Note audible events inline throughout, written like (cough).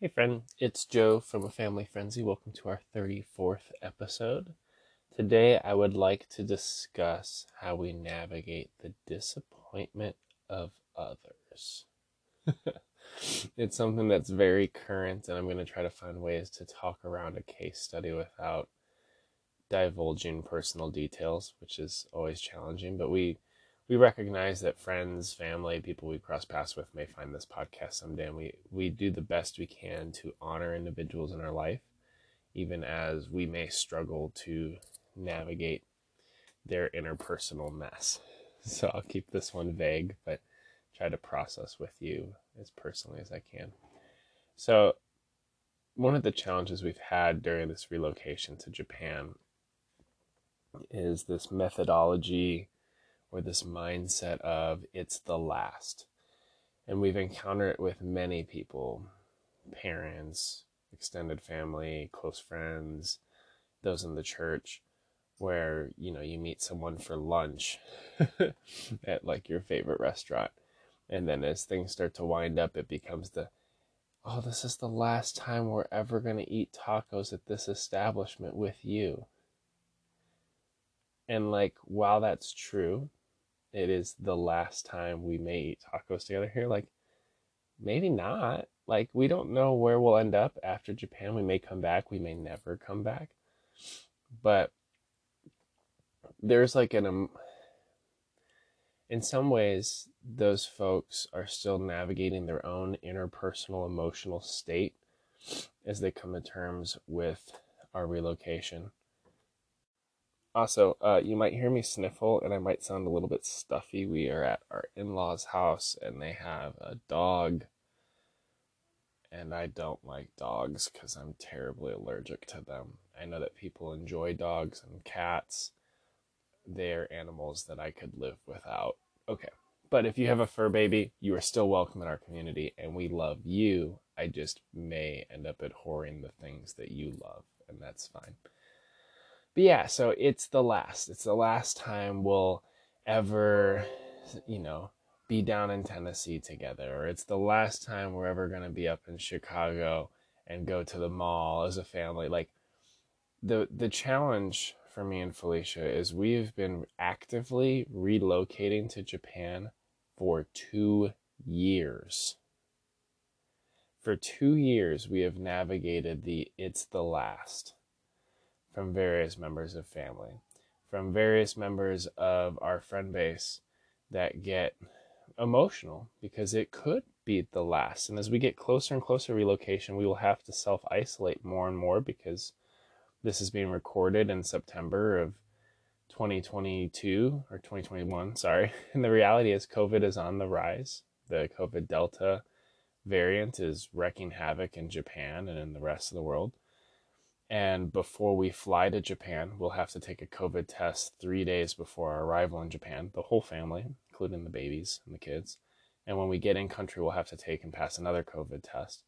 Hey, friend, it's Joe from A Family Frenzy. Welcome to our 34th episode. Today, I would like to discuss how we navigate the disappointment of others. (laughs) it's something that's very current, and I'm going to try to find ways to talk around a case study without divulging personal details, which is always challenging. But we we recognize that friends, family, people we cross paths with may find this podcast someday, and we we do the best we can to honor individuals in our life, even as we may struggle to navigate their interpersonal mess. (laughs) So I'll keep this one vague, but try to process with you as personally as I can. So, one of the challenges we've had during this relocation to Japan is this methodology or this mindset of it's the last. And we've encountered it with many people parents, extended family, close friends, those in the church where you know you meet someone for lunch (laughs) at like your favorite restaurant and then as things start to wind up it becomes the oh this is the last time we're ever going to eat tacos at this establishment with you and like while that's true it is the last time we may eat tacos together here. Like, maybe not. Like, we don't know where we'll end up after Japan. We may come back, we may never come back. But there's like an, um, in some ways, those folks are still navigating their own interpersonal emotional state as they come to terms with our relocation. Also, uh, you might hear me sniffle and I might sound a little bit stuffy. We are at our in law's house and they have a dog. And I don't like dogs because I'm terribly allergic to them. I know that people enjoy dogs and cats. They're animals that I could live without. Okay. But if you have a fur baby, you are still welcome in our community and we love you. I just may end up abhorring the things that you love, and that's fine. But yeah, so it's the last. It's the last time we'll ever, you know, be down in Tennessee together, or it's the last time we're ever going to be up in Chicago and go to the mall as a family. Like the the challenge for me and Felicia is we've been actively relocating to Japan for 2 years. For 2 years we have navigated the it's the last from various members of family, from various members of our friend base that get emotional because it could be the last. And as we get closer and closer relocation, we will have to self isolate more and more because this is being recorded in September of 2022 or 2021, sorry. (laughs) And the reality is COVID is on the rise. The COVID Delta variant is wreaking havoc in Japan and in the rest of the world. And before we fly to Japan, we'll have to take a COVID test three days before our arrival in Japan, the whole family, including the babies and the kids. And when we get in country, we'll have to take and pass another COVID test.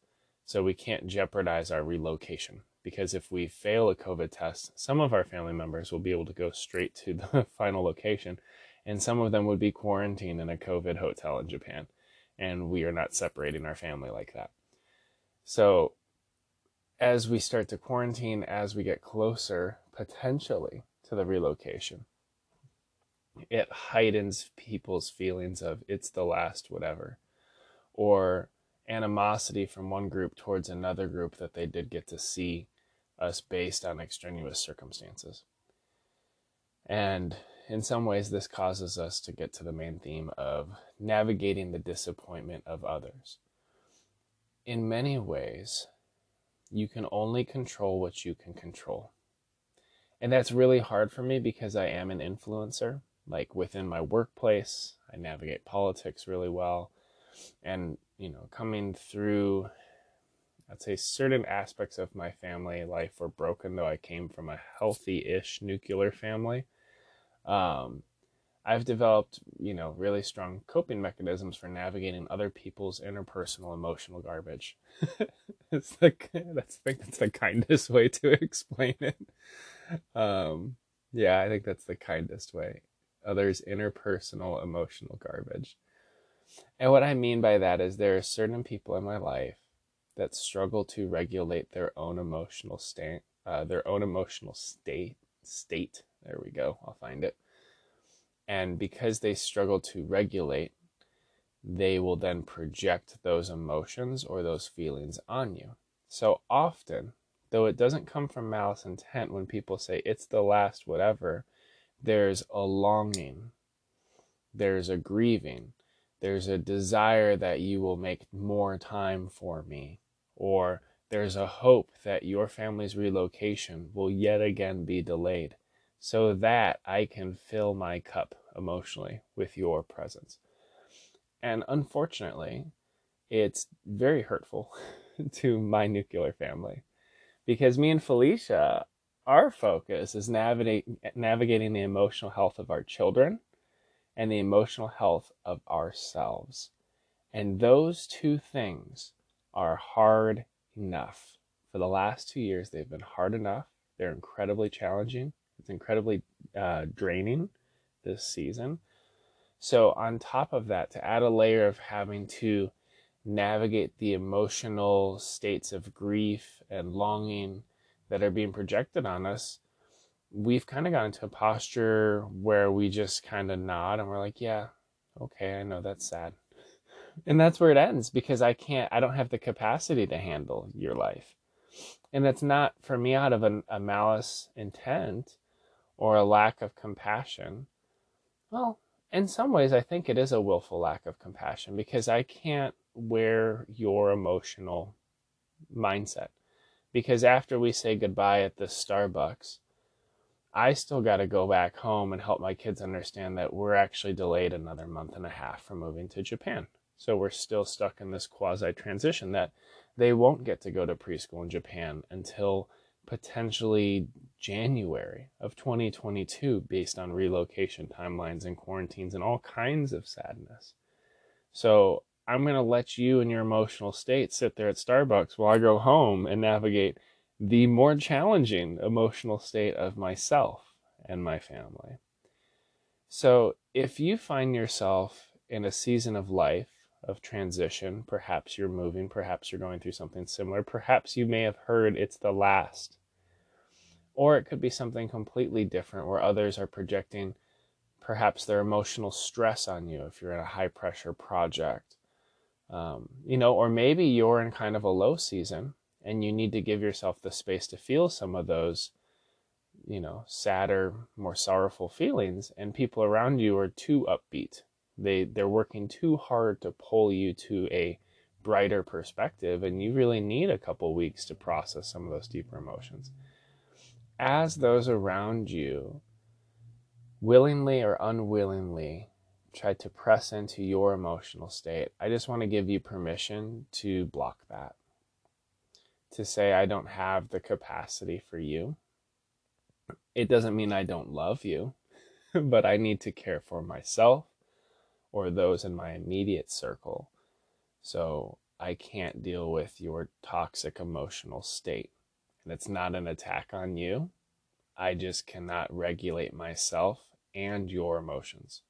So we can't jeopardize our relocation because if we fail a COVID test, some of our family members will be able to go straight to the (laughs) final location, and some of them would be quarantined in a COVID hotel in Japan. And we are not separating our family like that. So as we start to quarantine, as we get closer potentially to the relocation, it heightens people's feelings of it's the last whatever, or animosity from one group towards another group that they did get to see us based on extraneous circumstances. And in some ways, this causes us to get to the main theme of navigating the disappointment of others. In many ways, you can only control what you can control. And that's really hard for me because I am an influencer. Like within my workplace, I navigate politics really well. And, you know, coming through, I'd say certain aspects of my family life were broken, though I came from a healthy ish nuclear family. Um, I've developed, you know, really strong coping mechanisms for navigating other people's interpersonal emotional garbage. (laughs) it's the that's I think that's the kindest way to (laughs) explain it. Um, yeah, I think that's the kindest way. Others' interpersonal emotional garbage. And what I mean by that is there are certain people in my life that struggle to regulate their own emotional state, uh, their own emotional state, state. There we go. I'll find it. And because they struggle to regulate, they will then project those emotions or those feelings on you. So often, though it doesn't come from malice intent, when people say it's the last whatever, there's a longing, there's a grieving, there's a desire that you will make more time for me, or there's a hope that your family's relocation will yet again be delayed so that I can fill my cup emotionally with your presence. And unfortunately, it's very hurtful (laughs) to my nuclear family because me and Felicia, our focus is navigate, navigating the emotional health of our children and the emotional health of ourselves. And those two things are hard enough. For the last two years, they've been hard enough. They're incredibly challenging. It's incredibly uh, draining this season. So, on top of that, to add a layer of having to navigate the emotional states of grief and longing that are being projected on us, we've kind of gotten into a posture where we just kind of nod and we're like, yeah, okay, I know that's sad. And that's where it ends because I can't, I don't have the capacity to handle your life. And that's not for me out of a, a malice intent or a lack of compassion. Well, in some ways, I think it is a willful lack of compassion because I can't wear your emotional mindset. Because after we say goodbye at the Starbucks, I still got to go back home and help my kids understand that we're actually delayed another month and a half from moving to Japan. So we're still stuck in this quasi transition that they won't get to go to preschool in Japan until potentially January of 2022 based on relocation timelines and quarantines and all kinds of sadness. So I'm going to let you and your emotional state sit there at Starbucks while I go home and navigate the more challenging emotional state of myself and my family. So if you find yourself in a season of life of transition, perhaps you're moving, perhaps you're going through something similar, perhaps you may have heard it's the last or it could be something completely different where others are projecting perhaps their emotional stress on you if you're in a high pressure project. Um, you know, or maybe you're in kind of a low season and you need to give yourself the space to feel some of those, you know, sadder, more sorrowful feelings, and people around you are too upbeat. They they're working too hard to pull you to a brighter perspective, and you really need a couple weeks to process some of those deeper emotions as those around you willingly or unwillingly try to press into your emotional state, I just want to give you permission to block that. To say, I don't have the capacity for you. It doesn't mean I don't love you, (laughs) but I need to care for myself or those in my immediate circle. So I can't deal with your toxic emotional state. And it's not an attack on you. I just cannot regulate myself and your emotions.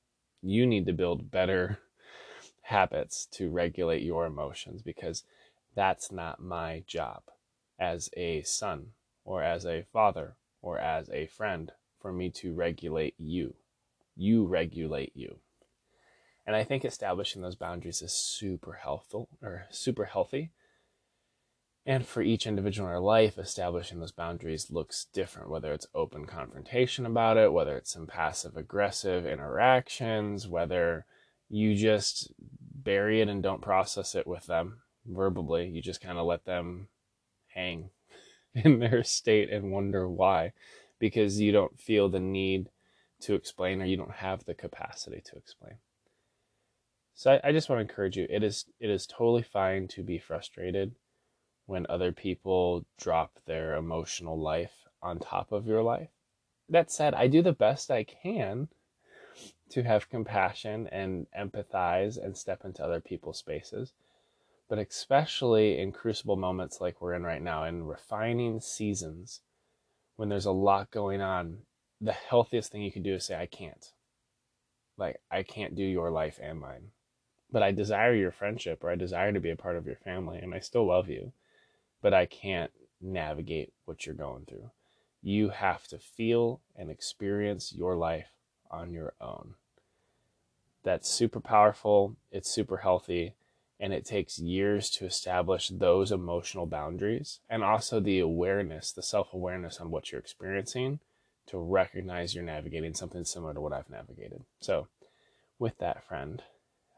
You need to build better (laughs) habits to regulate your emotions because that's not my job as a son or as a father or as a friend for me to regulate you. You regulate you. And I think establishing those boundaries is super helpful or super healthy and for each individual in our life, establishing those boundaries looks different, whether it's open confrontation about it, whether it's some passive aggressive interactions, whether you just bury it and don't process it with them verbally. You just kind of let them hang (laughs) in their state and wonder why, because you don't feel the need to explain or you don't have the capacity to explain. So I, I just want to encourage you. It is it is totally fine to be frustrated when other people drop their emotional life on top of your life. That said, I do the best I can to have compassion and empathize and step into other people's spaces. But especially in crucible moments like we're in right now, in refining seasons, when there's a lot going on, the healthiest thing you can do is say, I can't. Like, I can't do your life and mine. But I desire your friendship or I desire to be a part of your family and I still love you but I can't navigate what you're going through. You have to feel and experience your life on your own. That's super powerful, it's super healthy, and it takes years to establish those emotional boundaries and also the awareness, the self awareness on what you're experiencing to recognize you're navigating something similar to what I've navigated. So, with that, friend,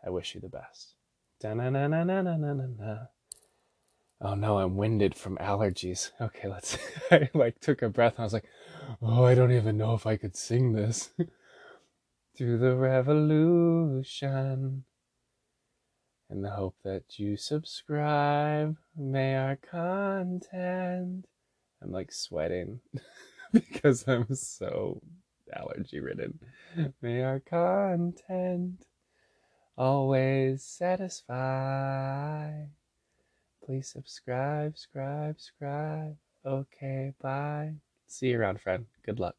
I wish you the best. Da-na-na-na-na-na-na-na. Oh no, I'm winded from allergies. Okay, let's. (laughs) I like took a breath and I was like, oh, I don't even know if I could sing this. (laughs) Through the revolution. In the hope that you subscribe, may our content. I'm like sweating (laughs) because I'm so allergy ridden. May our content always satisfy. Please subscribe, subscribe, subscribe. Okay, bye. See you around, friend. Good luck.